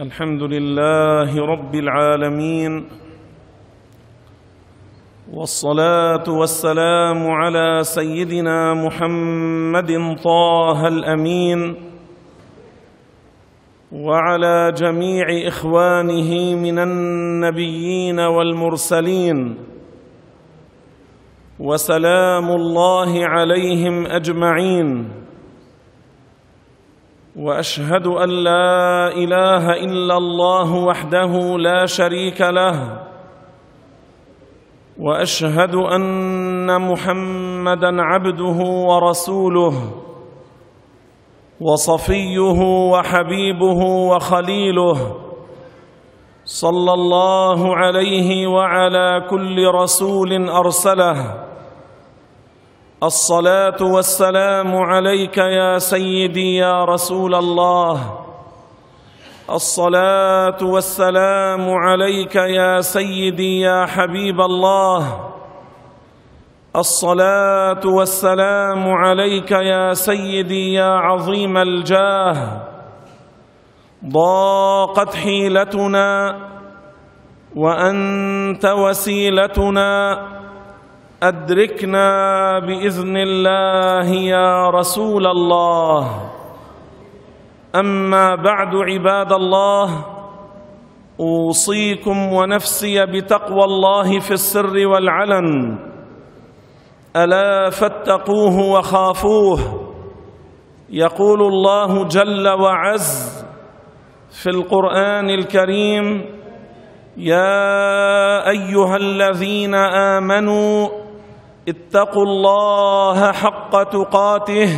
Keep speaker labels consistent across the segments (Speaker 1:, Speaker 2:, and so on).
Speaker 1: الحمد لله رب العالمين والصلاة والسلام على سيدنا محمد طه الأمين وعلى جميع إخوانه من النبيين والمرسلين وسلام الله عليهم أجمعين وأشهد أن لا إله إلا الله وحده لا شريك له وأشهد أن محمدا عبده ورسوله وصفيه وحبيبه وخليله صلى الله عليه وعلى كل رسول أرسله. الصلاة والسلام عليك يا سيدي يا رسول الله. الصلاة والسلام عليك يا سيدي يا حبيب الله. الصلاة والسلام عليك يا سيدي يا عظيم الجاه. ضاقت حيلتنا وأنت وسيلتنا. أدركنا بإذن الله يا رسول الله. أما بعد عباد الله أوصيكم ونفسي بتقوى الله في السر والعلن. ألا فاتقوه وخافوه. يقول الله جل وعز في القرآن الكريم يا أيها الذين آمنوا اتقوا الله حق تقاته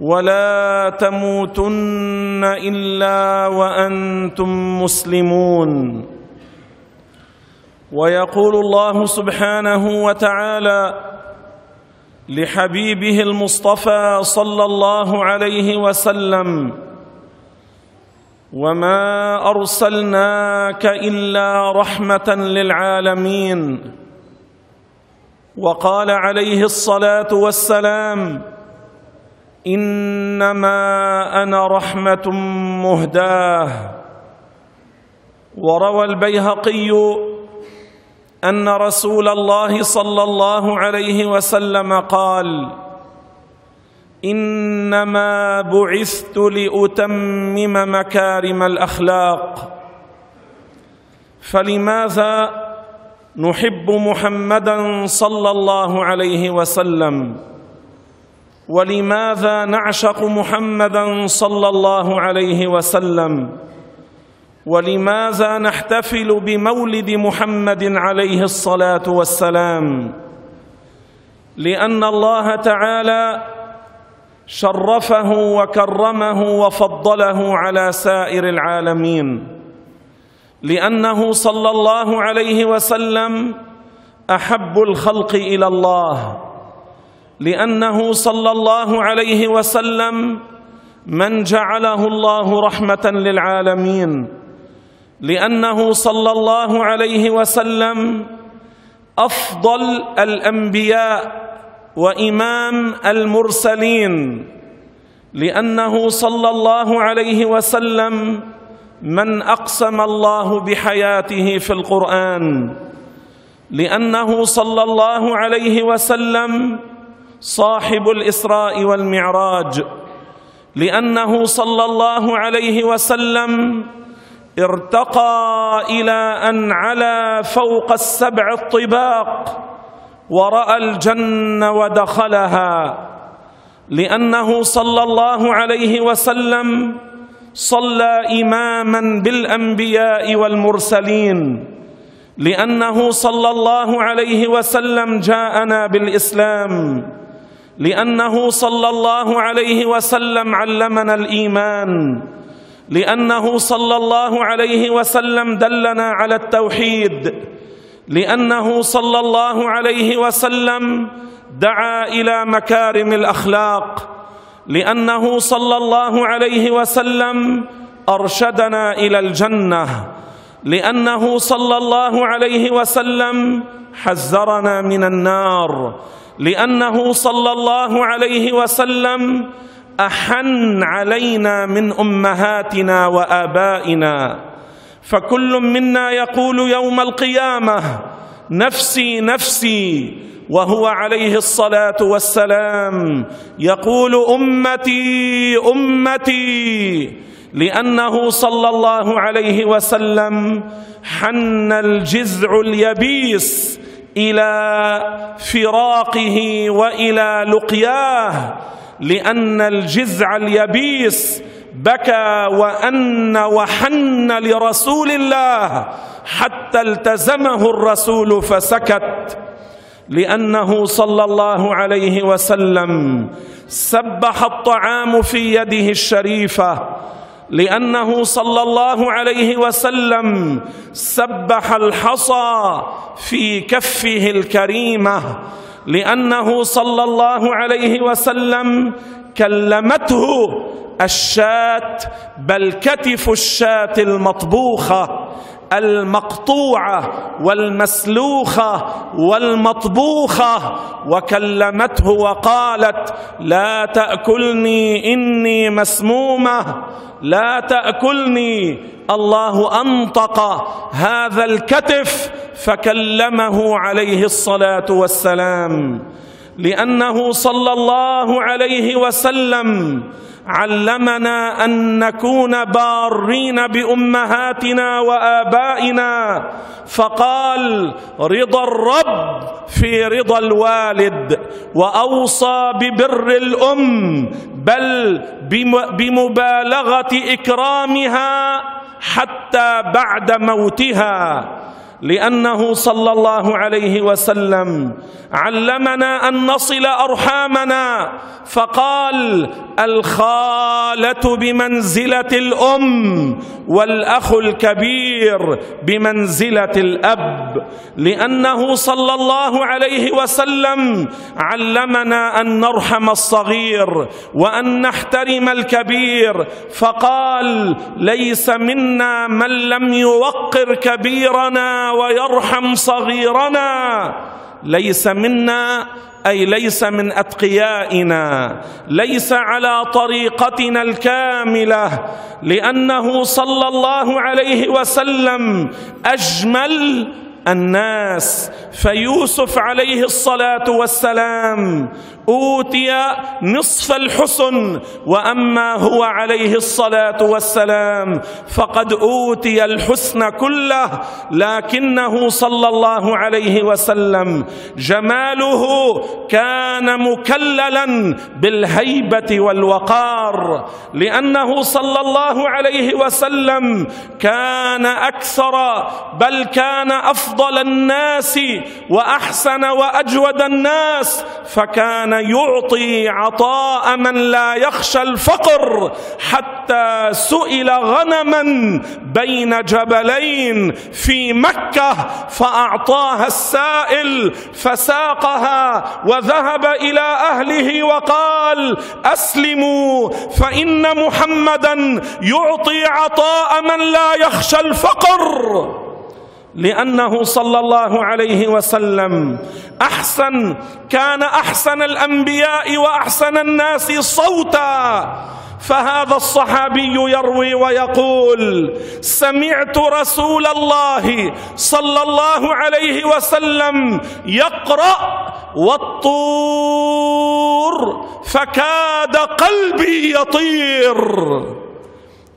Speaker 1: ولا تموتن إلا وأنتم مسلمون. ويقول الله سبحانه وتعالى لحبيبه المصطفى صلى الله عليه وسلم وما أرسلناك إلا رحمة للعالمين. وقال عليه الصلاة والسلام إنما أنا رحمة مهداة. وروى البيهقي أن رسول الله صلى الله عليه وسلم قال إنما بعثت لأتمم مكارم الأخلاق. فلماذا نحب محمدا صلى الله عليه وسلم. ولماذا نعشق محمدا صلى الله عليه وسلم؟ ولماذا نحتفل بمولد محمد عليه الصلاة والسلام؟ لأن الله تعالى شرفه وكرمه وفضله على سائر العالمين. لأنه صلى الله عليه وسلم أحب الخلق إلى الله. لأنه صلى الله عليه وسلم من جعله الله رحمة للعالمين. لأنه صلى الله عليه وسلم أفضل الأنبياء وإمام المرسلين. لأنه صلى الله عليه وسلم من أقسم الله بحياته في القرآن لأنه صلى الله عليه وسلم صاحب الإسراء والمعراج لأنه صلى الله عليه وسلم ارتقى إلى أن علا فوق السبع الطباق ورأى الجنه ودخلها لأنه صلى الله عليه وسلم صلى إماما بالأنبياء والمرسلين لأنه صلى الله عليه وسلم جاءنا بالإسلام لأنه صلى الله عليه وسلم علمنا الإيمان لأنه صلى الله عليه وسلم دلنا على التوحيد لأنه صلى الله عليه وسلم دعا إلى مكارم الأخلاق. لأنه صلى الله عليه وسلم أرشدنا إلى الجنة لأنه صلى الله عليه وسلم حذرنا من النار لأنه صلى الله عليه وسلم أحن علينا من أمهاتنا وآبائنا. فكل منا يقول يوم القيامة نفسي نفسي وهو عليه الصلاة والسلام يقول أمتي أمتي لأنه صلى الله عليه وسلم حن الجذع اليبيس إلى فراقه وإلى لقياه لأن الجذع اليبيس بكى وأن وحن لرسول الله حتى التزمه الرسول فسكت. لأنه صلى الله عليه وسلم سبح الطعام في يده الشريفة. لأنه صلى الله عليه وسلم سبح الحصى في كفه الكريمة. لأنه صلى الله عليه وسلم كلمته الشاة بل كتف الشاة المطبوخة. المقطوعة والمسلوخة والمطبوخة وكلمته وقالت لا تأكلني إني مسمومة لا تأكلني الله أنطق هذا الكتف فكلمه عليه الصلاة والسلام. لأنه صلى الله عليه وسلم علمنا أن نكون بارين بأمهاتنا وآبائنا. فقال رضا الرب في رضا الوالد وأوصى ببر الأم بل بمبالغة إكرامها حتى بعد موتها. لأنه صلى الله عليه وسلم علمنا أن نصل أرحامنا فقال الخالة بمنزلة الأم والأخ الكبير بمنزلة الأب لأنه صلى الله عليه وسلم علمنا أن نرحم الصغير وأن نحترم الكبير فقال ليس منا من لم يوقر كبيرنا ويرحم صغيرنا. ليس منا أي ليس من أتقيائنا. ليس على طريقتنا الكاملة. لأنه صلى الله عليه وسلم أجمل الناس. فيوسف عليه الصلاة والسلام أوتي نصف الحسن وأما هو عليه الصلاة والسلام فقد أوتي الحسن كله لكنه صلى الله عليه وسلم جماله كان مكللا بالهيبة والوقار لأنه صلى الله عليه وسلم كان أكثر بل كان أفضل الناس وأحسن وأجود الناس فكان يعطي عطاء من لا يخشى الفقر حتى سئل غنما بين جبلين في مكة فأعطاها السائل فساقها وذهب إلى أهله وقال أسلموا فإن محمدا يعطي عطاء من لا يخشى الفقر. لأنه صلى الله عليه وسلم أحسن كان أحسن الأنبياء وأحسن الناس صوتا. فهذا الصحابي يروي ويقول سمعت رسول الله صلى الله عليه وسلم يقرأ والطور فكاد قلبي يطير.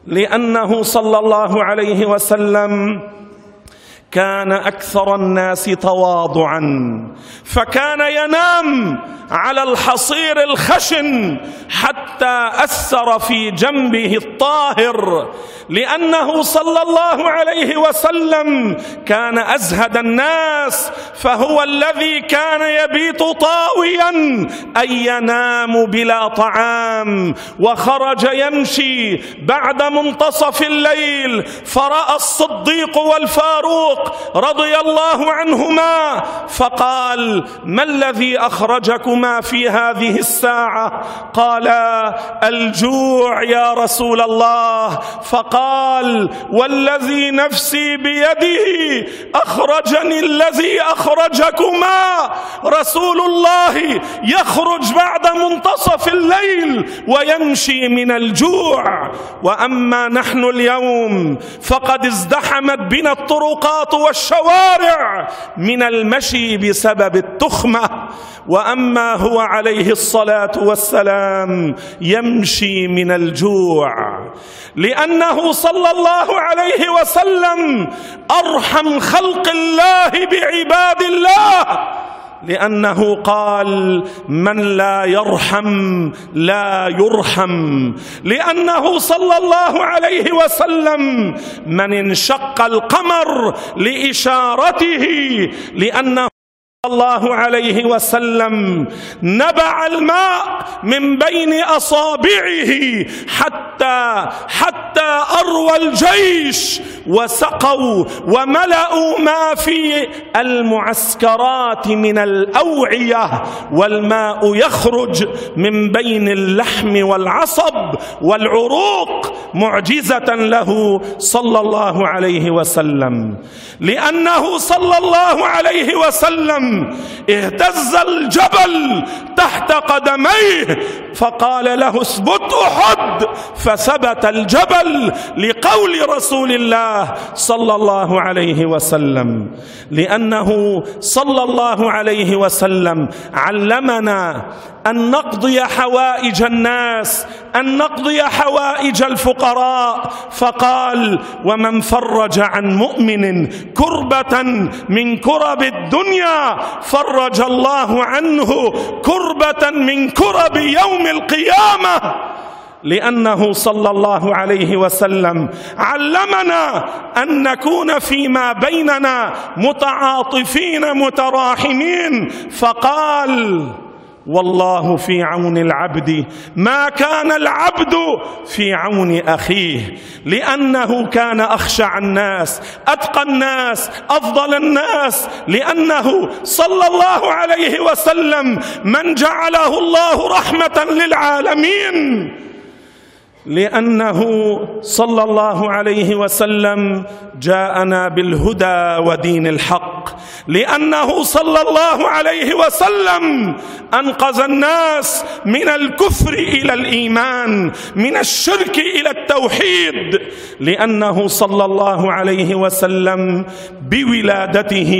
Speaker 1: لأنه صلى الله عليه وسلم كان أكثر الناس تواضعا فكان ينام على الحصير الخشن حتى أثر في جنبه الطاهر لأنه صلى الله عليه وسلم كان أزهد الناس فهو الذي كان يبيت طاويا اي ينام بلا طعام وخرج يمشي بعد منتصف الليل فرأى الصديق والفاروق رضي الله عنهما فقال ما الذي أخرجكما في هذه الساعة؟ قالا الجوع يا رسول الله. فقال والذي نفسي بيده أخرجني الذي أخرجكما. رسول الله يخرج بعد منتصف الليل ويمشي من الجوع. وأما نحن اليوم فقد ازدحمت بنا الطرقات والشوارع من المشي بسبب التخمة. وأما هو عليه الصلاة والسلام يمشي من الجوع لأنه صلى الله عليه وسلم أرحم خلق الله بعباد الله. لأنه قال من لا يرحم لا يرحم. لأنه صلى الله عليه وسلم من انشق القمر لإشارته لأنه الله عليه وسلم نبع الماء من بين أصابعه حتى حتى أروى الجيش وسقوا وملأوا ما في المعسكرات من الأوعية والماء يخرج من بين اللحم والعصب والعروق معجزة له صلى الله عليه وسلم. لأنه صلى الله عليه وسلم اهتز الجبل تحت قدميه فقال له اثبت أحد فثبت الجبل لقول رسول الله صلى الله عليه وسلم لأنه صلى الله عليه وسلم علمنا أن نقضي حوائج الناس أن نقضي حوائج الفقراء. فقال ومن فرج عن مؤمن كربة من كرب الدنيا فرج الله عنه كربة من كرب يوم القيامة لأنه صلى الله عليه وسلم علمنا أن نكون فيما بيننا متعاطفين متراحمين فقال والله في عون العبد. ما كان العبد في عون أخيه لأنه كان أخشع الناس أتقى الناس أفضل الناس لأنه صلى الله عليه وسلم من جعله الله رحمة للعالمين. لأنه صلى الله عليه وسلم جاءنا بالهدى ودين الحق. لأنه صلى الله عليه وسلم أنقذ الناس من الكفر إلى الإيمان من الشرك إلى التوحيد. لأنه صلى الله عليه وسلم بولادته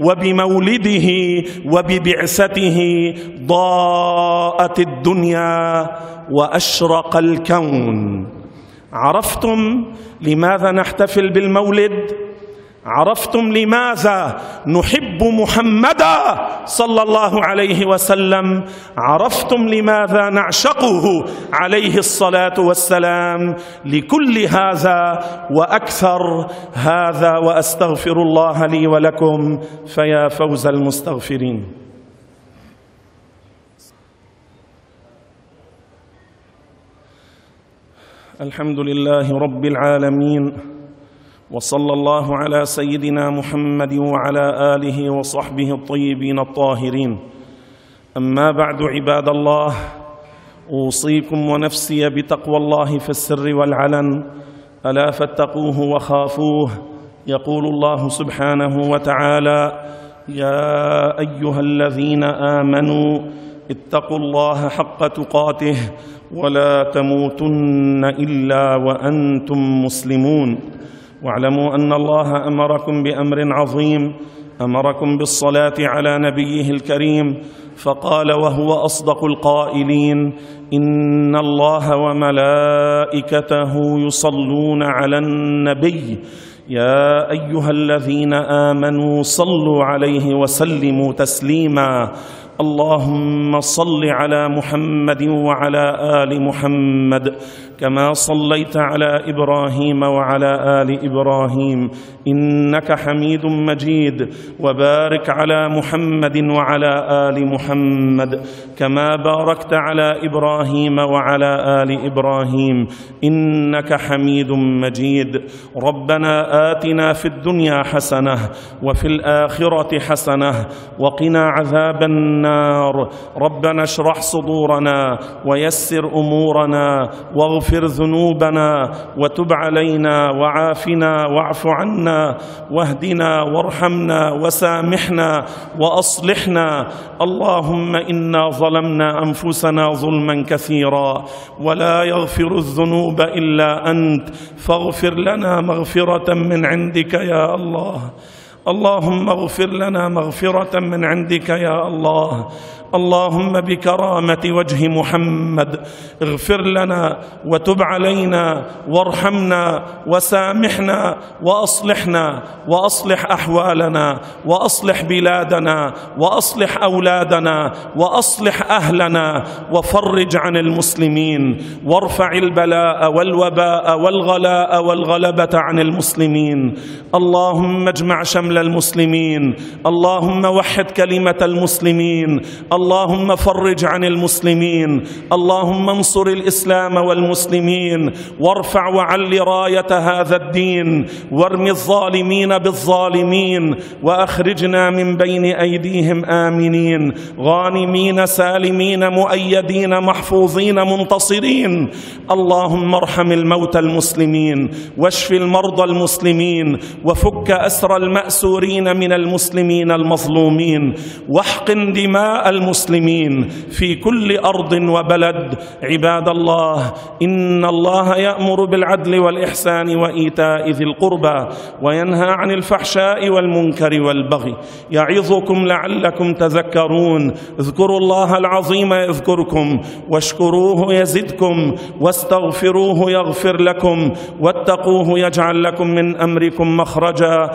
Speaker 1: وبمولده وببعثته ضاءت الدنيا وأشرق الكون. عرفتم لماذا نحتفل بالمولد؟ عرفتم لماذا نحب محمدا صلى الله عليه وسلم؟ عرفتم لماذا نعشقه عليه الصلاة والسلام؟ لكل هذا وأكثر هذا وأستغفر الله لي ولكم فيا فوز المستغفرين. الحمد لله رب العالمين وصلى الله على سيدنا محمد وعلى آله وصحبه الطيبين الطاهرين. أما بعد عباد الله أوصيكم ونفسي بتقوى الله في السر والعلن. ألا فاتقوه وخافوه يقول الله سبحانه وتعالى يا أيها الذين آمنوا اتقوا الله حق تقاته ولا تموتن إلا وأنتم مسلمون. واعلموا أن الله أمركم بأمر عظيم أمركم بالصلاة على نبيه الكريم فقال وهو أصدق القائلين إن الله وملائكته يصلون على النبي. يا أيها الذين آمنوا صلوا عليه وسلموا تسليما. اللهم صل على محمد وعلى آل محمد كما صليت على إبراهيم وعلى آل إبراهيم إنك حميد مجيد. وبارك على محمد وعلى آل محمد كما باركت على إبراهيم وعلى آل إبراهيم إنك حميد مجيد. ربنا آتنا في الدنيا حسنة وفي الآخرة حسنة وقنا عذاب النار. ربنا اشرح صدورنا ويسر أمورنا واغفر ذنوبنا وتب علينا وعافنا واعف عنا واهدنا وارحمنا وسامحنا وأصلحنا. اللهم إنا ظلمنا أنفسنا ظلما كثيرا ولا يغفر الذنوب إلا أنت. فاغفر لنا مغفرة من عندك يا الله. اللهم اغفر لنا مغفرة من عندك يا الله. اللهم بكرامة وجه محمد. اغفر لنا وتب علينا وارحمنا وسامحنا وأصلحنا وأصلح أحوالنا وأصلح بلادنا وأصلح أولادنا وأصلح أهلنا وفرج عن المسلمين وارفع البلاء والوباء والغلاء والغلبة عن المسلمين. اللهم اجمع شمل المسلمين. اللهم وحد كلمة المسلمين. اللهم فرج عن المسلمين. اللهم انصر الإسلام والمسلمين. وارفع وعل راية هذا الدين. وارم الظالمين بالظالمين. وأخرجنا من بين أيديهم آمنين. غانمين سالمين مؤيدين محفوظين منتصرين. اللهم ارحم الموتى المسلمين. واشف المرضى المسلمين. وفك أسر المأسورين من المسلمين المظلومين. واحقن دماء المسلمين. المسلمين في كل أرض وبلد. عباد الله إن الله يأمر بالعدل والإحسان وإيتاء ذي القربى وينهى عن الفحشاء والمنكر والبغي. يعظكم لعلكم تذكرون. اذكروا الله العظيم يذكركم واشكروه يزدكم واستغفروه يغفر لكم. واتقوه يجعل لكم من أمركم مخرجا.